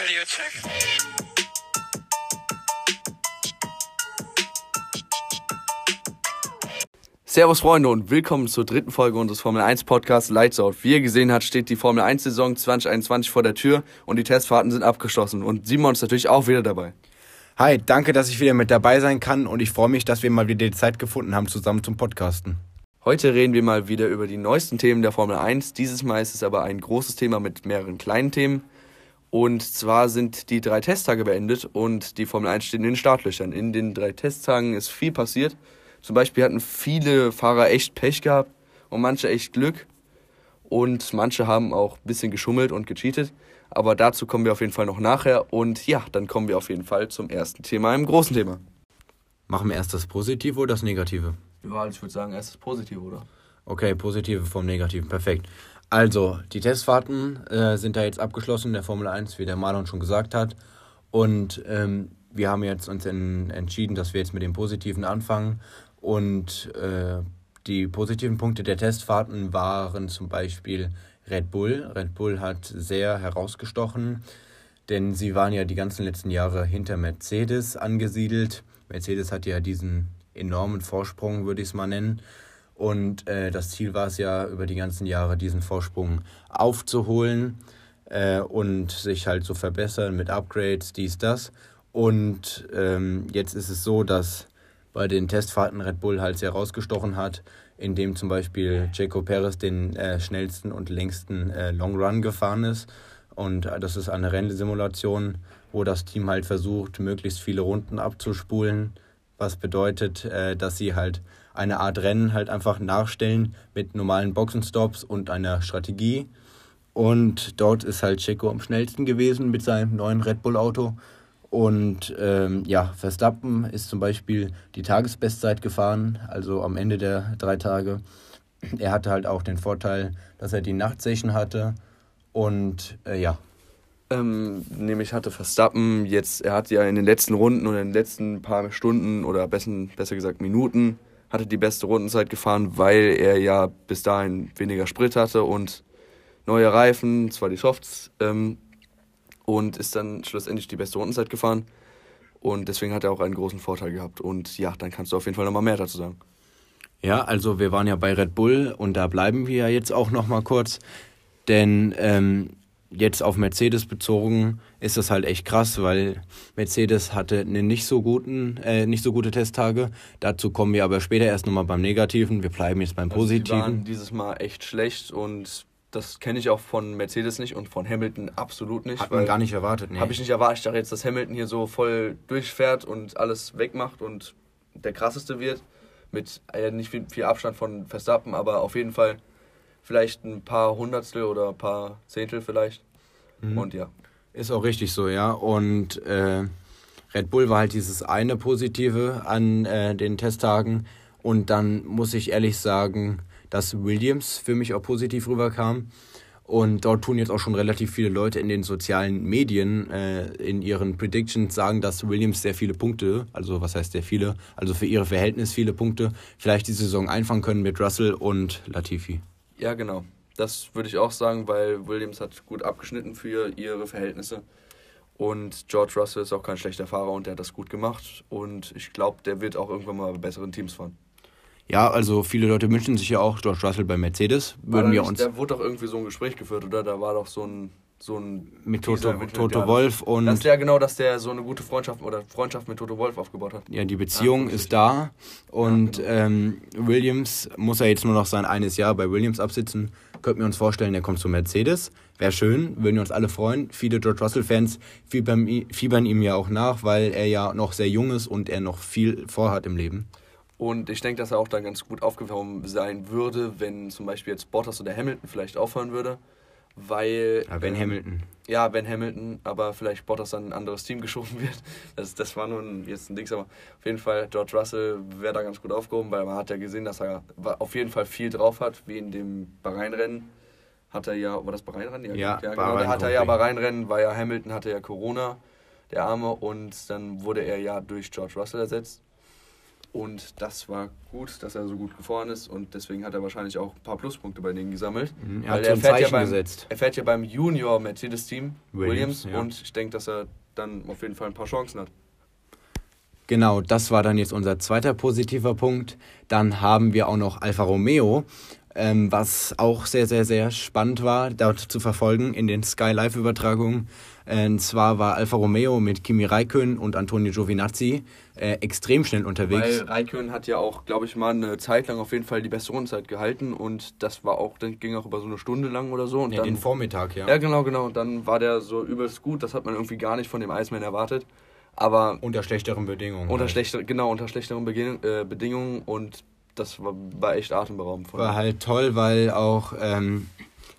Radio check. Servus Freunde und willkommen zur dritten Folge unseres Formel 1 Podcasts Lights Out. Wie ihr gesehen habt, steht die Formel 1 Saison 2021 vor der Tür und die Testfahrten sind abgeschlossen und Simon ist natürlich auch wieder dabei. Hi, danke, dass ich wieder mit dabei sein kann und ich freue mich, dass wir mal wieder die Zeit gefunden haben, zusammen zum Podcasten. Heute reden wir mal wieder über die neuesten Themen der Formel 1. Dieses Mal ist es aber ein großes Thema mit mehreren kleinen Themen. Und zwar sind die drei Testtage beendet und die Formel 1 steht in den Startlöchern. In den drei Testtagen ist viel passiert. Zum Beispiel hatten viele Fahrer echt Pech gehabt und manche echt Glück. Und manche haben auch ein bisschen geschummelt und gecheatet. Aber dazu kommen wir auf jeden Fall noch nachher. Und ja, dann kommen wir auf jeden Fall zum ersten Thema, einem großen Thema. Machen wir erst das Positive oder das Negative? Ja, ich würde sagen, erst das Positive, oder? Okay, Positive vom Negativen, perfekt. Also, die Testfahrten äh, sind da jetzt abgeschlossen in der Formel 1, wie der Marlon schon gesagt hat. Und ähm, wir haben jetzt uns in, entschieden, dass wir jetzt mit dem Positiven anfangen. Und äh, die positiven Punkte der Testfahrten waren zum Beispiel Red Bull. Red Bull hat sehr herausgestochen, denn sie waren ja die ganzen letzten Jahre hinter Mercedes angesiedelt. Mercedes hat ja diesen enormen Vorsprung, würde ich es mal nennen. Und äh, das Ziel war es ja, über die ganzen Jahre diesen Vorsprung aufzuholen äh, und sich halt zu verbessern mit Upgrades, dies, das. Und ähm, jetzt ist es so, dass bei den Testfahrten Red Bull halt sehr rausgestochen hat, indem zum Beispiel Jaco Perez den äh, schnellsten und längsten äh, Long Run gefahren ist. Und äh, das ist eine Rennsimulation, wo das Team halt versucht, möglichst viele Runden abzuspulen, was bedeutet, äh, dass sie halt eine Art Rennen halt einfach nachstellen mit normalen Boxenstops und einer Strategie. Und dort ist halt Checo am schnellsten gewesen mit seinem neuen Red Bull Auto. Und ähm, ja, Verstappen ist zum Beispiel die Tagesbestzeit gefahren, also am Ende der drei Tage. Er hatte halt auch den Vorteil, dass er die Nachtsession hatte. Und äh, ja, Ähm, nämlich hatte Verstappen jetzt, er hat ja in den letzten Runden oder in den letzten paar Stunden oder besser, besser gesagt Minuten, hatte die beste Rundenzeit gefahren, weil er ja bis dahin weniger Sprit hatte und neue Reifen, zwar die Softs, ähm, und ist dann schlussendlich die beste Rundenzeit gefahren. Und deswegen hat er auch einen großen Vorteil gehabt. Und ja, dann kannst du auf jeden Fall nochmal mehr dazu sagen. Ja, also wir waren ja bei Red Bull und da bleiben wir ja jetzt auch noch mal kurz, denn ähm, jetzt auf Mercedes bezogen ist das halt echt krass, weil Mercedes hatte eine nicht so guten, äh, nicht so gute Testtage. Dazu kommen wir aber später erst nochmal beim Negativen. Wir bleiben jetzt beim Also die Positiven. waren dieses Mal echt schlecht und das kenne ich auch von Mercedes nicht und von Hamilton absolut nicht. Hat man gar nicht erwartet, nee. Habe ich nicht erwartet. Ich dachte jetzt, dass Hamilton hier so voll durchfährt und alles wegmacht und der krasseste wird. Mit äh, nicht viel, viel Abstand von Verstappen, aber auf jeden Fall vielleicht ein paar Hundertstel oder ein paar Zehntel vielleicht. Mhm. Und ja. Ist auch richtig so, ja. Und äh, Red Bull war halt dieses eine Positive an äh, den Testtagen. Und dann muss ich ehrlich sagen, dass Williams für mich auch positiv rüberkam. Und dort tun jetzt auch schon relativ viele Leute in den sozialen Medien äh, in ihren Predictions sagen, dass Williams sehr viele Punkte, also was heißt sehr viele, also für ihre Verhältnis viele Punkte, vielleicht die Saison einfangen können mit Russell und Latifi. Ja, genau. Das würde ich auch sagen, weil Williams hat gut abgeschnitten für ihre Verhältnisse. Und George Russell ist auch kein schlechter Fahrer und der hat das gut gemacht. Und ich glaube, der wird auch irgendwann mal bei besseren Teams fahren. Ja, also viele Leute wünschen sich ja auch George Russell bei Mercedes. Würden wir uns Da wurde doch irgendwie so ein Gespräch geführt, oder? Da war doch so ein. So ein mit Toto, Toto ja, Wolf und Dass der genau, dass der so eine gute Freundschaft oder Freundschaft mit Toto Wolf aufgebaut hat. ja, die Beziehung Ja, ist da. Und genau. ähm, Williams muss ja jetzt nur noch sein eines Jahr bei Williams absitzen. Könnten wir uns vorstellen, der kommt zu Mercedes. Wäre schön, würden wir uns alle freuen. Viele George Russell-Fans fiebern, fiebern ihm ja auch nach, weil er ja noch sehr jung ist und er noch viel vorhat im Leben. Und ich denke, dass er auch dann ganz gut aufgehoben sein würde, wenn zum Beispiel jetzt Bottas oder Hamilton vielleicht aufhören würde. Weil. Ja, wenn ähm, Hamilton. Ja, wenn Hamilton, aber vielleicht Bottas dann in ein anderes Team geschoben wird. Das, das war nun jetzt ein Dings, aber auf jeden Fall, George Russell wäre da ganz gut aufgehoben, weil man hat ja gesehen, dass er auf jeden Fall viel drauf hat, wie in dem Bahrain-Rennen. Hat er ja, war das Bahrain-Rennen? Ja, genau, Bahrain da hat er ja. Bahrain-Rennen, war ja Hamilton, hatte ja Corona, der Arme, und dann wurde er ja durch George Russell ersetzt. Und das war gut, dass er so gut gefahren ist und deswegen hat er wahrscheinlich auch ein paar Pluspunkte bei denen gesammelt. Mhm, er hat ein fährt ja beim. Er fährt ja beim Junior Mercedes-Team Williams, Williams, ja. und ich denke, dass er dann auf jeden Fall ein paar Chancen hat. Genau, das war dann jetzt unser zweiter positiver Punkt. Dann haben wir auch noch Alfa Romeo, ähm, was auch sehr, sehr, sehr spannend war, dort zu verfolgen in den Sky Live-Übertragungen. Und zwar war Alfa Romeo mit Kimi Räikkönen und Antonio Giovinazzi äh, extrem schnell unterwegs. Weil Raikön hat ja auch, glaube ich, mal eine Zeit lang auf jeden Fall die beste Rundenzeit gehalten und das war auch, das ging auch über so eine Stunde lang oder so. Und ja, dann, den Vormittag, ja. ja, genau, genau. Und dann war der so übelst gut, das hat man irgendwie gar nicht von dem Iceman erwartet. Aber Unter schlechteren Bedingungen. unter, halt. schlechter, genau, unter schlechteren Beginn, äh, Bedingungen und das war, war echt atemberaubend. War halt toll, weil auch ähm,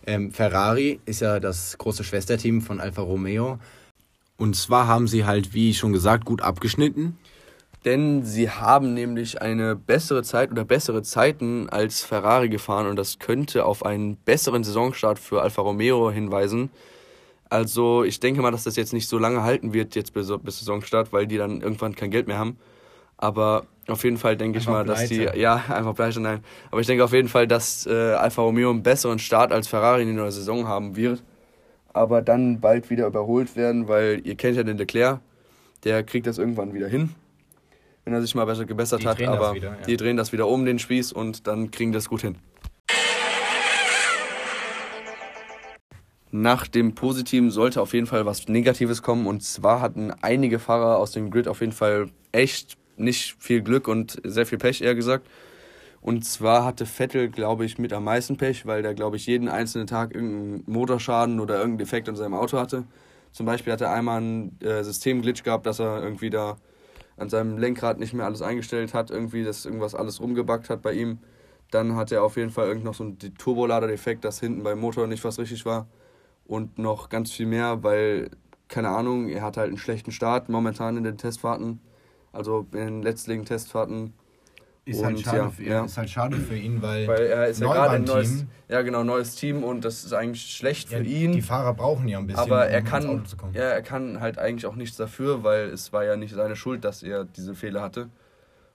ähm, Ferrari ist ja das große Schwesterteam von Alfa Romeo. Und zwar haben sie halt, wie schon gesagt, gut abgeschnitten. Denn sie haben nämlich eine bessere Zeit oder bessere Zeiten als Ferrari gefahren und das könnte auf einen besseren Saisonstart für Alfa Romeo hinweisen. Also ich denke mal, dass das jetzt nicht so lange halten wird jetzt bis, bis Saisonstart, weil die dann irgendwann kein Geld mehr haben. Aber auf jeden Fall denke ich mal, dass die pleite. ja einfach pleite nein. Aber ich denke auf jeden Fall, dass äh, Alfa Romeo einen besseren Start als Ferrari in die neue Saison haben wird. Aber dann bald wieder überholt werden, weil ihr kennt ja den Leclerc, der kriegt das irgendwann wieder hin, wenn er sich mal besser gebessert Die hat. Aber wieder, ja. die drehen das wieder um den Spieß und dann kriegen das gut hin. Nach dem Positiven sollte auf jeden Fall was Negatives kommen. Und zwar hatten einige Fahrer aus dem Grid auf jeden Fall echt nicht viel Glück und sehr viel Pech, eher gesagt. Und zwar hatte Vettel, glaube ich, mit am meisten Pech, weil der, glaube ich, jeden einzelnen Tag irgendeinen Motorschaden oder irgendeinen Defekt an seinem Auto hatte. Zum Beispiel hat er einmal einen äh, Systemglitch gehabt, dass er irgendwie da an seinem Lenkrad nicht mehr alles eingestellt hat, irgendwie, dass irgendwas alles rumgebackt hat bei ihm. Dann hat er auf jeden Fall irgend noch so einen Turbolader-Defekt, dass hinten beim Motor nicht was richtig war. Und noch ganz viel mehr, weil, keine Ahnung, er hat halt einen schlechten Start momentan in den Testfahrten. Also in den letztlichen Testfahrten. Ist halt, schade ja, für, ja. ist halt schade für ihn, weil, Weil er ist ja gerade ein neues, Team. ja genau, neues Team und das ist eigentlich schlecht für ihn. die Fahrer brauchen ja ein bisschen, aber er um kann, ja, er kann halt eigentlich auch nichts dafür, weil es war ja nicht seine Schuld, dass er diese Fehler hatte.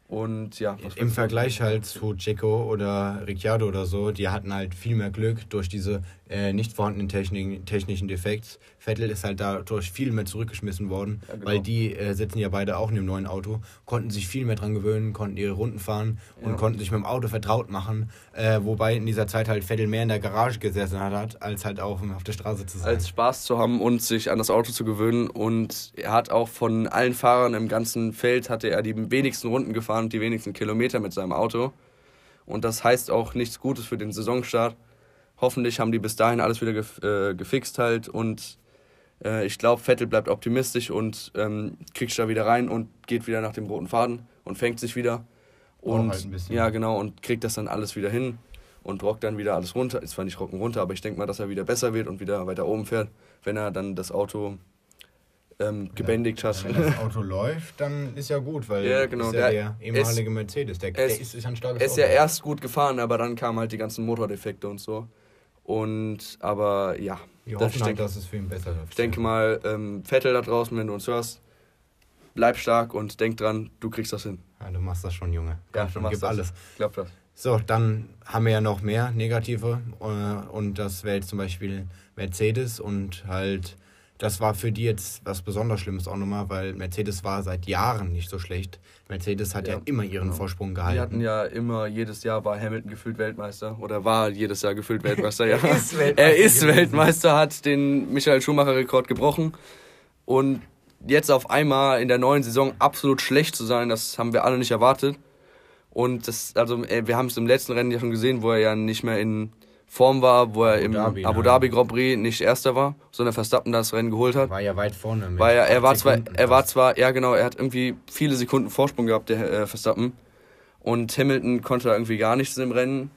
Und ja, Im Vergleich halt zu Checo oder Ricciardo oder so, die hatten halt viel mehr Glück durch diese äh, nicht vorhandenen Technik, technischen Defekts. Vettel ist halt dadurch viel mehr zurückgeschmissen worden, Ja, genau. weil die äh, sitzen ja beide auch in dem neuen Auto, konnten sich viel mehr dran gewöhnen, konnten ihre Runden fahren und Ja. konnten sich mit dem Auto vertraut machen, äh, wobei in dieser Zeit halt Vettel mehr in der Garage gesessen hat, als halt auch auf der Straße zu sein. als Spaß zu haben und sich an das Auto zu gewöhnen. Und er hat auch von allen Fahrern im ganzen Feld hatte er die wenigsten Runden gefahren und die wenigsten Kilometer mit seinem Auto. Und das heißt auch nichts Gutes für den Saisonstart. Hoffentlich haben die bis dahin alles wieder gef äh, gefixt halt und äh, ich glaube, Vettel bleibt optimistisch und ähm, kriegt da wieder rein und geht wieder nach dem roten Faden und fängt sich wieder. Und halt ja, genau, und kriegt das dann alles wieder hin und rockt dann wieder alles runter. Ist zwar nicht rocken runter, aber ich denke mal, dass er wieder besser wird und wieder weiter oben fährt, wenn er dann das Auto ähm, gebändigt hat. Wenn das Auto läuft, dann ist ja gut, weil Ja, genau, ist ja der- der ehemalige Mercedes, der, der es- ist, ist ein starkes Er ist Auto. ja erst gut gefahren, aber dann kamen halt die ganzen Motordefekte und so. Und aber ja, Wir das, ich, denke, dass es für ihn besser läuft. ich denke mal, ähm, Vettel da draußen, wenn du uns hörst, bleib stark und denk dran, du kriegst das hin. Ja, du machst das schon, Junge. Komm, Ja, du machst gib das. alles. Glaub das. So, dann haben wir ja noch mehr negative. äh, Und das wäre jetzt zum Beispiel Mercedes. Und halt, das war für die jetzt was besonders Schlimmes auch nochmal, weil Mercedes war seit Jahren nicht so schlecht. Mercedes hat ja, Ja, immer ihren genau. Vorsprung Die hatten gehalten. ja immer, jedes Jahr war Hamilton gefühlt Weltmeister oder war jedes Jahr gefühlt Weltmeister, ja. Er ist Weltmeister Er ist. Weltmeister, hat den Michael Schumacher-Rekord gebrochen und jetzt auf einmal in der neuen Saison absolut schlecht zu sein, das haben wir alle nicht erwartet. Und das, also wir haben es im letzten Rennen ja schon gesehen, wo er ja nicht mehr in Form war, wo er Abu im Dhabi, Abu ne? Dhabi Grand Prix nicht Erster war, sondern Verstappen das Rennen geholt hat. War ja weit vorne. mit Weil er, er war zwar, er war zwar, ja genau, er hat irgendwie viele Sekunden Vorsprung gehabt, der äh, Verstappen. Und Hamilton konnte da irgendwie gar nichts im Rennen.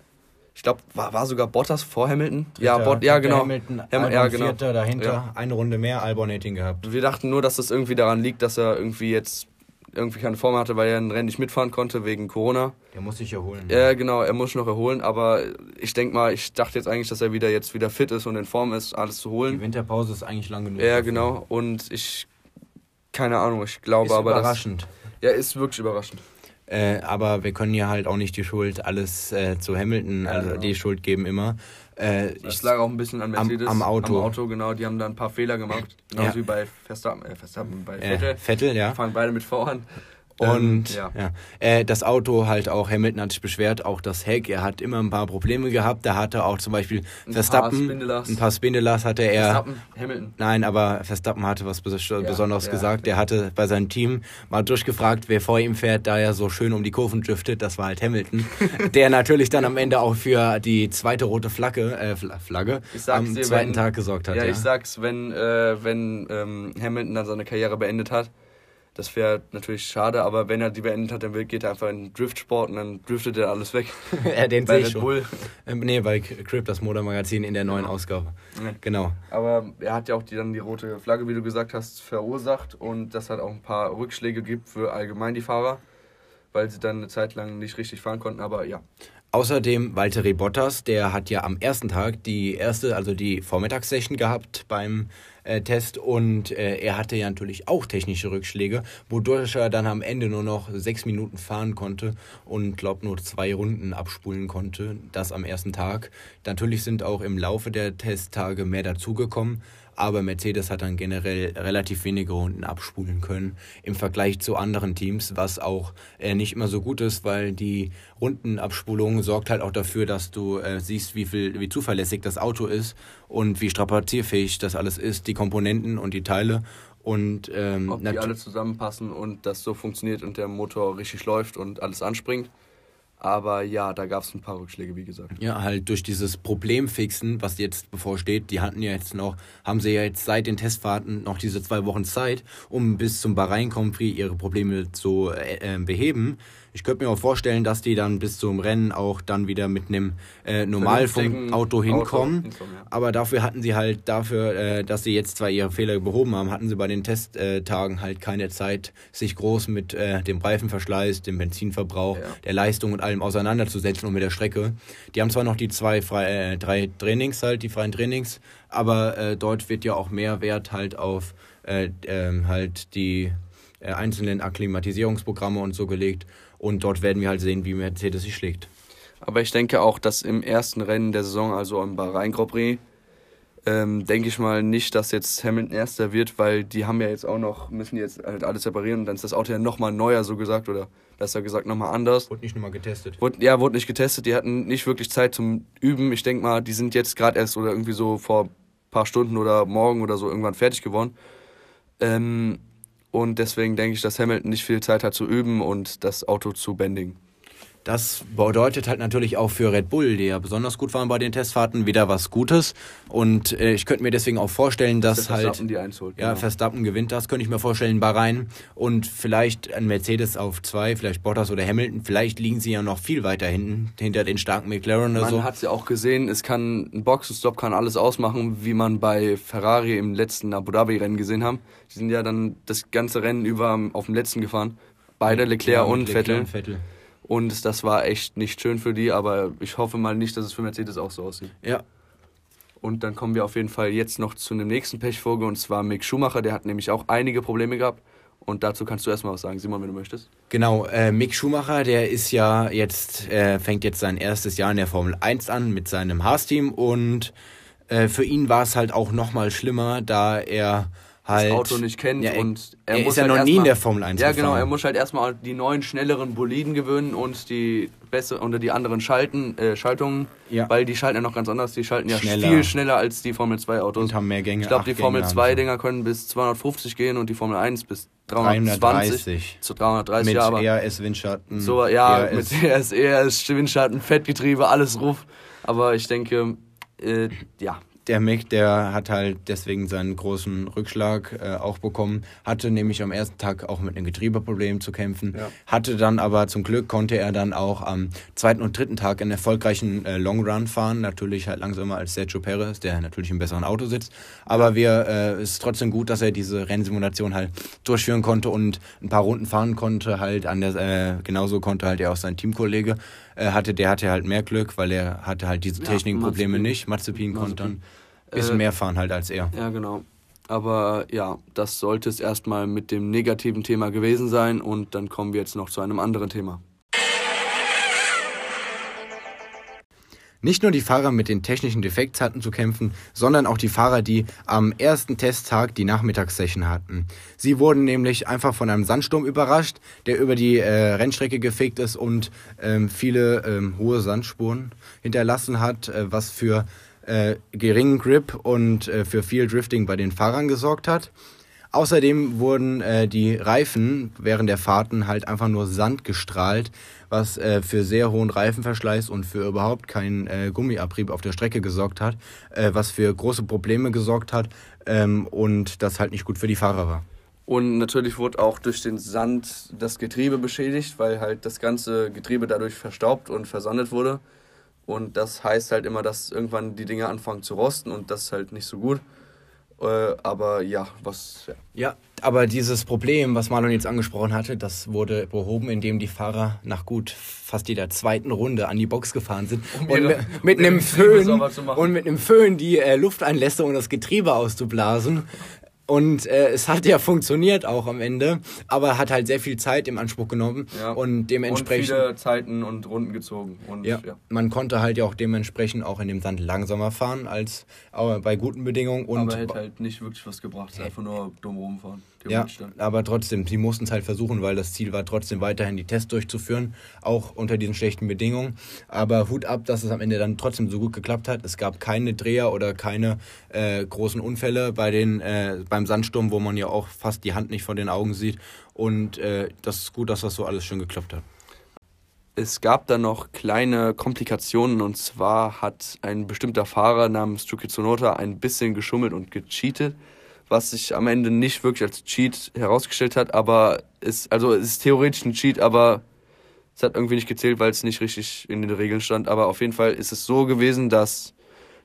Ich glaube, war, war sogar Bottas vor Hamilton? ja, Dritter- Bot, ja genau. Hamilton, Ham- ja, genau. Vierter, dahinter Ja. eine Runde mehr, Albon hätte ihn gehabt. Wir dachten nur, dass das irgendwie daran liegt, dass er irgendwie jetzt irgendwie keine Form hatte, weil er ein Rennen nicht mitfahren konnte wegen Corona. Der muss sich erholen. Ja, genau, er muss sich noch erholen, aber ich denke mal, ich dachte jetzt eigentlich, dass er wieder jetzt wieder fit ist und in Form ist, alles zu Die holen. Winterpause ist eigentlich lang genug. Ja, genau. Und ich, keine Ahnung, ich glaube Ist aber, überraschend. ja, ist wirklich überraschend. Äh, aber wir können ja halt auch nicht die Schuld alles äh, zu Hamilton, Ja, also genau. die Schuld geben immer. Äh, Das ich- lag auch ein bisschen an Am- Mercedes. am Auto. Am Auto, genau. Die haben da ein paar Fehler gemacht. Genauso Ja. wie bei Verstappen, äh, Verstappen bei äh, Vettel. Vettel, ja. Fangen beide mit V an. Und Ähm, ja. Äh, das Auto halt auch, Hamilton hat sich beschwert, auch das Heck, er hat immer ein paar Probleme gehabt. Da hatte auch zum Beispiel Ein Verstappen, paar Spindelers. ein paar Spindelers hatte er. Verstappen, Hamilton. Nein, aber Verstappen hatte was Bes Besonderes ja. gesagt. Er hatte bei seinem Team mal durchgefragt, wer vor ihm fährt, da er so schön um die Kurven driftet. Das war halt Hamilton, der natürlich dann am Ende auch für die zweite rote Flagge, äh, Fla- Flagge am dir, zweiten wenn- Tag gesorgt hat. Ja, Ja, ich sag's, wenn, äh, wenn ähm, Hamilton dann seine Karriere beendet hat, das wäre natürlich schade, aber wenn er die beendet hat, dann geht er einfach in Driftsport und dann driftet er alles weg. ja, den sehe ich schon. Ähm, nee, bei Crip, das Motormagazin in der neuen Genau. Ausgabe. Ja. Genau. Aber er hat ja auch die, dann die rote Flagge, wie du gesagt hast, verursacht und das hat auch ein paar Rückschläge gibt für allgemein die Fahrer, weil sie dann eine Zeit lang nicht richtig fahren konnten, aber ja. Außerdem Valtteri Bottas, der hat ja am ersten Tag die erste, also die Vormittagssession gehabt beim äh, Test und äh, er hatte ja natürlich auch technische Rückschläge, wodurch er dann am Ende nur noch sechs Minuten fahren konnte und glaub nur zwei Runden abspulen konnte. Das am ersten Tag. Natürlich sind auch im Laufe der Testtage mehr dazugekommen. Aber Mercedes hat dann generell relativ wenige Runden abspulen können im Vergleich zu anderen Teams, was auch äh, nicht immer so gut ist, weil die Rundenabspulung sorgt halt auch dafür, dass du äh, siehst, wie viel, wie zuverlässig das Auto ist und wie strapazierfähig das alles ist, die Komponenten und die Teile. Und ähm, Ob die alle zusammenpassen und das so funktioniert und der Motor richtig läuft und alles anspringt. Aber ja, da gab es ein paar Rückschläge, wie gesagt. Ja, halt durch dieses Problemfixen, was jetzt bevorsteht, die hatten ja jetzt noch, haben sie ja jetzt seit den Testfahrten noch diese zwei Wochen Zeit, um bis zum Bahrain Prix ihre Probleme zu äh, äh, beheben. Ich könnte mir auch vorstellen, dass die dann bis zum Rennen auch dann wieder mit einem äh, Normalfunk-Auto hinkommen. hinkommen, ja. Aber dafür hatten sie halt, dafür, äh, dass sie jetzt zwar ihre Fehler behoben haben, hatten sie bei den Testtagen halt keine Zeit, sich groß mit äh, dem Reifenverschleiß, dem Benzinverbrauch, Ja. der Leistung und allem auseinanderzusetzen und mit der Strecke. Die haben zwar noch die zwei frei, äh, drei Trainings halt, die freien Trainings, aber äh, dort wird ja auch mehr Wert halt auf äh, ähm, halt die äh, einzelnen Akklimatisierungsprogramme und so gelegt. Und dort werden wir halt sehen, wie Mercedes sich schlägt. Aber ich denke auch, dass im ersten Rennen der Saison, also im Bahrain Grand Prix, ähm, denke ich mal nicht, dass jetzt Hamilton Erster wird, weil die haben ja jetzt auch noch, müssen jetzt halt alles separieren und dann ist das Auto ja nochmal neuer, so gesagt, oder besser gesagt nochmal anders. Wurde nicht nochmal getestet. Wurde, ja, wurde nicht getestet, die hatten nicht wirklich Zeit zum Üben. Ich denke mal, die sind jetzt gerade erst oder irgendwie so vor ein paar Stunden oder morgen oder so irgendwann fertig geworden. Ähm, und deswegen denke ich, dass Hamilton nicht viel Zeit hat zu üben und das Auto zu bändigen. Das bedeutet halt natürlich auch für Red Bull, die ja besonders gut waren bei den Testfahrten, wieder was Gutes. Und äh, ich könnte mir deswegen auch vorstellen, dass Der halt holt, ja, genau. Verstappen gewinnt das, könnte ich mir vorstellen, Bahrain. Und vielleicht ein Mercedes auf zwei, vielleicht Bottas oder Hamilton. Vielleicht liegen sie ja noch viel weiter hinten, hinter den starken McLaren oder Man so. hat es ja auch gesehen, es kann ein Boxenstopp kann alles ausmachen, wie man bei Ferrari im letzten Abu Dhabi Rennen gesehen haben. Die sind ja dann das ganze Rennen über auf dem letzten gefahren. Beide Leclerc Ja, mit und Leclerc Vettel. und Vettel. Und das war echt nicht schön für die, aber ich hoffe mal nicht, dass es für Mercedes auch so aussieht. Ja, Und dann kommen wir auf jeden Fall jetzt noch zu einem nächsten Pechvogel und zwar Mick Schumacher, der hat nämlich auch einige Probleme gehabt. Und dazu kannst du erstmal was sagen, Simon, wenn du möchtest. Genau, äh, Mick Schumacher, der ist ja jetzt, äh, fängt jetzt sein erstes Jahr in der Formel 1 an mit seinem Haas-Team und äh, für ihn war es halt auch nochmal schlimmer, da er halt. das Auto nicht kennt Ja, er- und er ist muss ja halt noch nie in erstmal- der Formel 1 Ja, genau, er muss halt erstmal die neuen, schnelleren Boliden gewöhnen und die bessere oder die anderen Schalten, äh, Schaltungen, Ja. weil die schalten ja noch ganz anders, die schalten ja Schneller. viel schneller als die Formel 2 Autos. Und haben mehr Gänge, Ich glaube, die Formel Gänge haben 2 sie. Dinger können bis 250 gehen und die Formel 1 bis 320 330. zu 330, mit ja, aber ERS-Windschatten. so, ja, ERS. mit ERS, ERS, Windschatten, Fettgetriebe, alles ruf. Aber ich denke, äh, ja, Der Mick, der hat halt deswegen seinen großen Rückschlag äh, auch bekommen, hatte nämlich am ersten Tag auch mit einem Getriebeproblem zu kämpfen, Ja. hatte dann aber zum Glück konnte er dann auch am zweiten und dritten Tag einen erfolgreichen äh, Long Run fahren, natürlich halt langsamer als Sergio Perez, der natürlich im besseren Auto sitzt, aber wir äh, es ist trotzdem gut, dass er diese Rennsimulation halt durchführen konnte und ein paar Runden fahren konnte, halt an der äh, genauso konnte halt er auch sein Teamkollege äh, hatte, der hatte halt mehr Glück, weil er hatte halt diese Ja, Technikprobleme Mazepin. nicht, Mazepin konnte dann Mazepin. bisschen Äh, mehr fahren halt als er. ja, genau. Aber ja, das sollte es erstmal mit dem negativen Thema gewesen sein und dann kommen wir jetzt noch zu einem anderen Thema. Nicht nur die Fahrer mit den technischen Defekts hatten zu kämpfen, sondern auch die Fahrer, die am ersten Testtag die Nachmittagssession hatten. Sie wurden nämlich einfach von einem Sandsturm überrascht, der über die äh, Rennstrecke gefegt ist und ähm, viele ähm, hohe Sandspuren hinterlassen hat, äh, was für äh, geringen Grip und äh, für viel Drifting bei den Fahrern gesorgt hat. Außerdem wurden äh, die Reifen während der Fahrten halt einfach nur Sand gestrahlt, was äh, für sehr hohen Reifenverschleiß und für überhaupt keinen äh, Gummiabrieb auf der Strecke gesorgt hat, äh, was für große Probleme gesorgt hat ähm, und das halt nicht gut für die Fahrer war. Und natürlich wurde auch durch den Sand das Getriebe beschädigt, weil halt das ganze Getriebe dadurch verstaubt und versandet wurde. Und das heißt halt immer, dass irgendwann die Dinge anfangen zu rosten und das ist halt nicht so gut. Äh, aber ja, was. Ja. Ja, aber dieses Problem, was Marlon jetzt angesprochen hatte, das wurde behoben, indem die Fahrer nach gut fast jeder zweiten Runde an die Box gefahren sind Um und ihre- mit, um einem Föhn und mit einem Föhn die äh, Lufteinlässe und das Getriebe auszublasen. Und äh, es hat ja funktioniert auch am Ende, aber hat halt sehr viel Zeit im Anspruch genommen Ja. und dementsprechend Und viele Zeiten und Runden gezogen. Und ja, ja. man konnte halt ja auch dementsprechend auch in dem Sand langsamer fahren als äh, bei guten Bedingungen und aber hätte halt nicht wirklich was gebracht. Einfach nur dumm rumfahren. Ja, aber trotzdem, sie mussten es halt versuchen, weil das Ziel war, trotzdem weiterhin die Tests durchzuführen, auch unter diesen schlechten Bedingungen. Aber Hut ab, dass es am Ende dann trotzdem so gut geklappt hat. Es gab keine Dreher oder keine äh, großen Unfälle bei den, äh, beim Sandsturm, wo man ja auch fast die Hand nicht vor den Augen sieht. Und äh, das ist gut, dass das so alles schön geklappt hat. Es gab dann noch kleine Komplikationen und zwar hat ein bestimmter Fahrer namens Yuki Tsunoda ein bisschen geschummelt und gecheatet, was sich am Ende nicht wirklich als Cheat herausgestellt hat, aber es, also es ist theoretisch ein Cheat, aber es hat irgendwie nicht gezählt, weil es nicht richtig in den Regeln stand. Aber auf jeden Fall ist es so gewesen, dass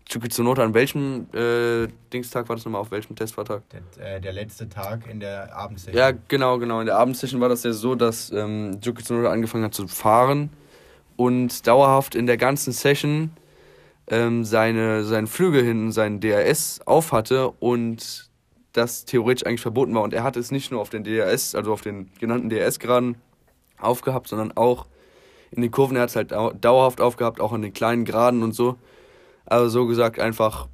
Yuki Tsunoda an welchem äh, Dingstag war das nochmal, auf welchem Testfahrtag? Der, der letzte Tag in der Abendsession. Ja, genau, genau. In der Abendsession war das ja so, dass ähm, Yuki Tsunoda angefangen hat zu fahren und dauerhaft in der ganzen Session ähm, seine, seinen Flügel hinten, seinen DRS auf hatte und das theoretisch eigentlich verboten war. Und er hatte es nicht nur auf den DRS, also auf den genannten DRS-Graden aufgehabt, sondern auch in den Kurven. Er hat es halt dau dauerhaft aufgehabt, auch an den kleinen Graden und so. Also so gesagt einfach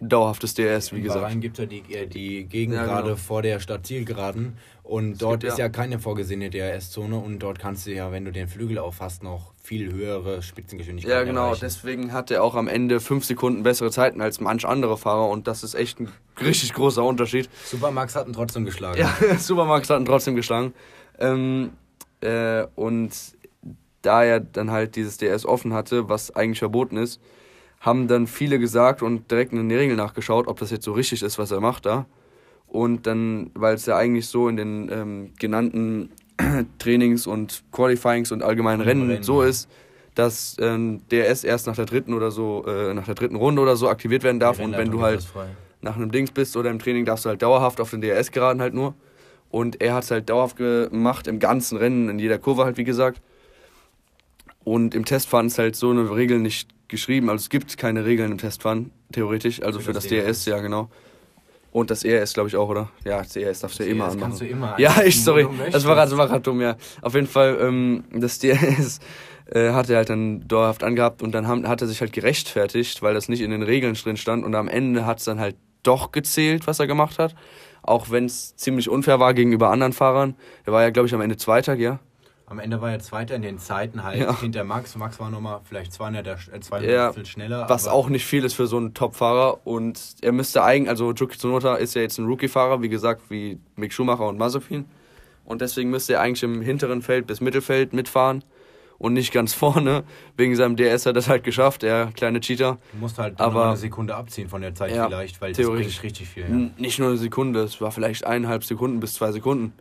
dauerhaftes DRS, wie In gesagt. Bahrain gibt es ja die, die Gegengrade genau. vor der Stadtzielgeraden und dort gibt ist ja- ja keine vorgesehene DRS-Zone und dort kannst du ja, wenn du den Flügel aufhast, noch viel höhere Spitzengeschwindigkeiten Ja, genau. erreichen. Deswegen hat er auch am Ende fünf Sekunden bessere Zeiten als manch andere Fahrer und das ist echt ein richtig großer Unterschied. Supermax hat ihn trotzdem geschlagen. Ja, Supermax hat ihn trotzdem geschlagen. Ähm, äh, und da er dann halt dieses DS offen hatte, was eigentlich verboten ist, haben dann viele gesagt und direkt in den Regeln nachgeschaut, ob das jetzt so richtig ist, was er macht da. Und dann, weil es ja eigentlich so in den ähm, genannten Trainings und Qualifyings und allgemeinen Rennen, Rennen, so ist, dass ähm, DRS erst nach der dritten oder so, äh, nach der dritten Runde oder so aktiviert werden darf. Und wenn du halt nach einem Dings bist oder im Training darfst du halt dauerhaft auf den DRS geraden halt nur. Und er hat es halt dauerhaft gemacht, im ganzen Rennen, in jeder Kurve halt, wie gesagt. Und im Testfahren ist halt so eine Regel nicht geschrieben. Also es gibt keine Regeln im Testfahren, theoretisch. Also für, Für das, das DRS, ja genau. Und das ERS, glaube ich, auch, oder? Ja, das ERS darfst du ja immer das anmachen. kannst du immer Ja, ich, sorry. Das war gerade das war dumm, ja. Auf jeden Fall, ähm, das DRS äh, hat er halt dann dauerhaft angehabt und dann haben, hat er sich halt gerechtfertigt, weil das nicht in den Regeln drin stand und am Ende hat es dann halt doch gezählt, was er gemacht hat. Auch wenn es ziemlich unfair war gegenüber anderen Fahrern. Er war ja, glaube ich, am Ende Zweiter, ja. Am Ende war er Zweiter in den Zeiten halt Ja. hinter Max. Max war nochmal vielleicht 200, äh, 200 Ja, schneller. Was auch nicht viel ist für so einen Top-Fahrer. Und er müsste eigentlich, also Yuki Tsunoda ist ja jetzt ein Rookie-Fahrer, wie gesagt, wie Mick Schumacher und Mazepin. Und deswegen müsste er eigentlich im hinteren Feld bis Mittelfeld mitfahren und nicht ganz vorne. Wegen seinem DS hat er das halt geschafft, der kleine Cheater. Du musst halt aber- eine Sekunde abziehen von der Zeit Ja, vielleicht, weil das bringt richtig viel. Ja, Nicht nur eine Sekunde, es war vielleicht eineinhalb Sekunden bis zwei Sekunden.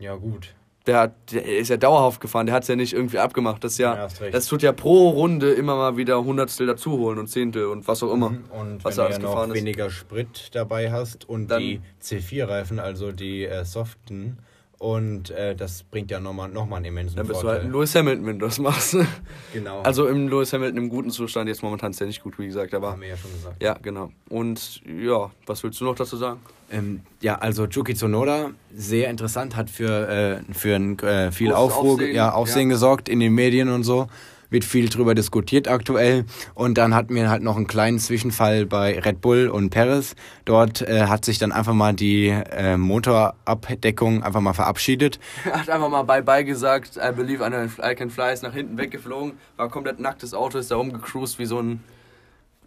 ja gut. Der, hat, der ist ja dauerhaft gefahren, der hat es ja nicht irgendwie abgemacht. Das, ist ja, Ja, das tut ja pro Runde immer mal wieder Hundertstel dazuholen und Zehntel und was auch immer. Mhm. Und was wenn er du ja noch ist. weniger Sprit dabei hast und Dann- die C4-Reifen, also die äh, soften, Und äh, das bringt ja nochmal noch mal einen immensen Dann bist du Vorteil. halt ein Lewis Hamilton, wenn du das machst. genau. Also im Lewis Hamilton im guten Zustand, jetzt momentan ist der nicht gut, wie gesagt, aber haben wir ja schon gesagt. ja, genau. Und ja, was willst du noch dazu sagen? Ähm, ja, also Yuki Tsunoda, sehr interessant, hat für, äh, für ein, äh, viel Großes Aufruhr, Aufsehen, ja, Aufsehen ja. gesorgt in den Medien und so. Wird viel drüber diskutiert aktuell. Und dann hatten wir halt noch einen kleinen Zwischenfall bei Red Bull und Perez. Dort äh, hat sich dann einfach mal die äh, Motorabdeckung einfach mal verabschiedet. Er hat einfach mal Bye-Bye gesagt, I believe I can fly, ist nach hinten weggeflogen, war komplett nacktes Auto, ist da rumgecruised wie so ein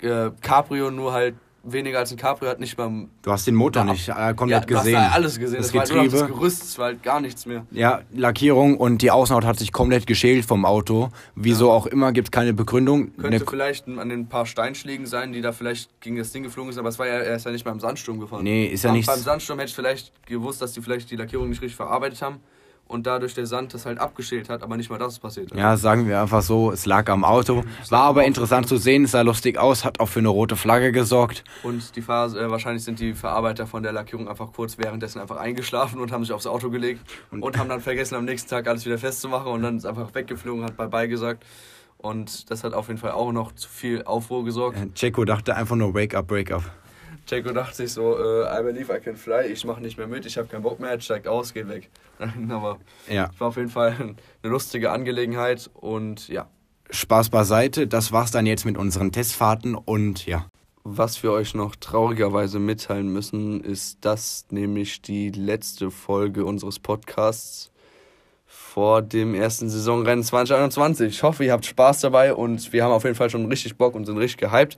äh, Cabrio, nur halt weniger als ein Cabrio, hat nicht mal... Du hast den Motor Ja, nicht äh, komplett ja, du gesehen. hast da alles gesehen, Das das, war nur noch das Getriebe. Gerüst, es war halt gar nichts mehr. Ja, Lackierung und die Außenhaut hat sich komplett geschält vom Auto. Wieso auch immer, gibt es keine Begründung. Könnte Ne- vielleicht an den paar Steinschlägen sein, die da vielleicht gegen das Ding geflogen sind, aber es war ja, er ist ja nicht mal im Sandsturm gefahren. Nee, ist ja Beim- nichts- Beim Sandsturm hätte ich vielleicht gewusst, dass die vielleicht die Lackierung nicht richtig verarbeitet haben und dadurch der Sand das halt abgeschält hat, aber nicht mal das ist passiert. Ja, sagen wir einfach so, es lag am Auto. War aber interessant zu sehen, es sah lustig aus, hat auch für eine rote Flagge gesorgt. Und die Phase, äh, wahrscheinlich sind die Verarbeiter von der Lackierung einfach kurz währenddessen einfach eingeschlafen und haben sich aufs Auto gelegt und, haben dann vergessen, am nächsten Tag alles wieder festzumachen und dann ist einfach weggeflogen, hat Bye-Bye gesagt. Und das hat auf jeden Fall auch noch zu viel Aufruhr gesorgt. Checo dachte einfach nur Wake up, Break up. Checo dachte sich so, äh, I believe I can fly, ich mache nicht mehr mit, ich habe keinen Bock mehr, steigt aus, geht weg. Aber Ja, es war auf jeden Fall eine lustige Angelegenheit und ja. Spaß beiseite. Das war's dann jetzt mit unseren Testfahrten und ja. Was wir euch noch traurigerweise mitteilen müssen, ist, dass nämlich die letzte Folge unseres Podcasts vor dem ersten Saisonrennen 2021. Ich hoffe, ihr habt Spaß dabei und wir haben auf jeden Fall schon richtig Bock und sind richtig gehypt.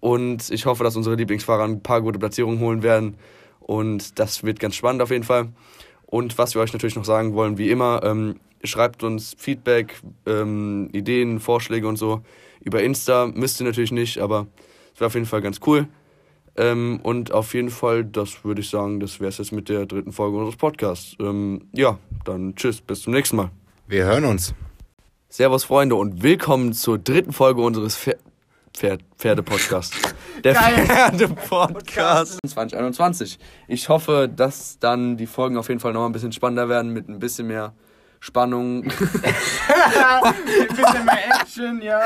Und ich hoffe, dass unsere Lieblingsfahrer ein paar gute Platzierungen holen werden. Und das wird ganz spannend auf jeden Fall. Und was wir euch natürlich noch sagen wollen, wie immer, ähm, schreibt uns Feedback, ähm, Ideen, Vorschläge und so über Insta. Müsst ihr natürlich nicht, aber es wäre auf jeden Fall ganz cool. Ähm, und auf jeden Fall, das würde ich sagen, das wäre es jetzt mit der dritten Folge unseres Podcasts. Ähm, ja, dann tschüss, bis zum nächsten Mal. Wir hören uns. Servus Freunde und willkommen zur dritten Folge unseres Pfer Pferd Pferde-Podcasts. Der Pferde-Podcast 2021. Ich hoffe, dass dann die Folgen auf jeden Fall noch ein bisschen spannender werden mit ein bisschen mehr Spannung. Ein bisschen mehr Action, ja.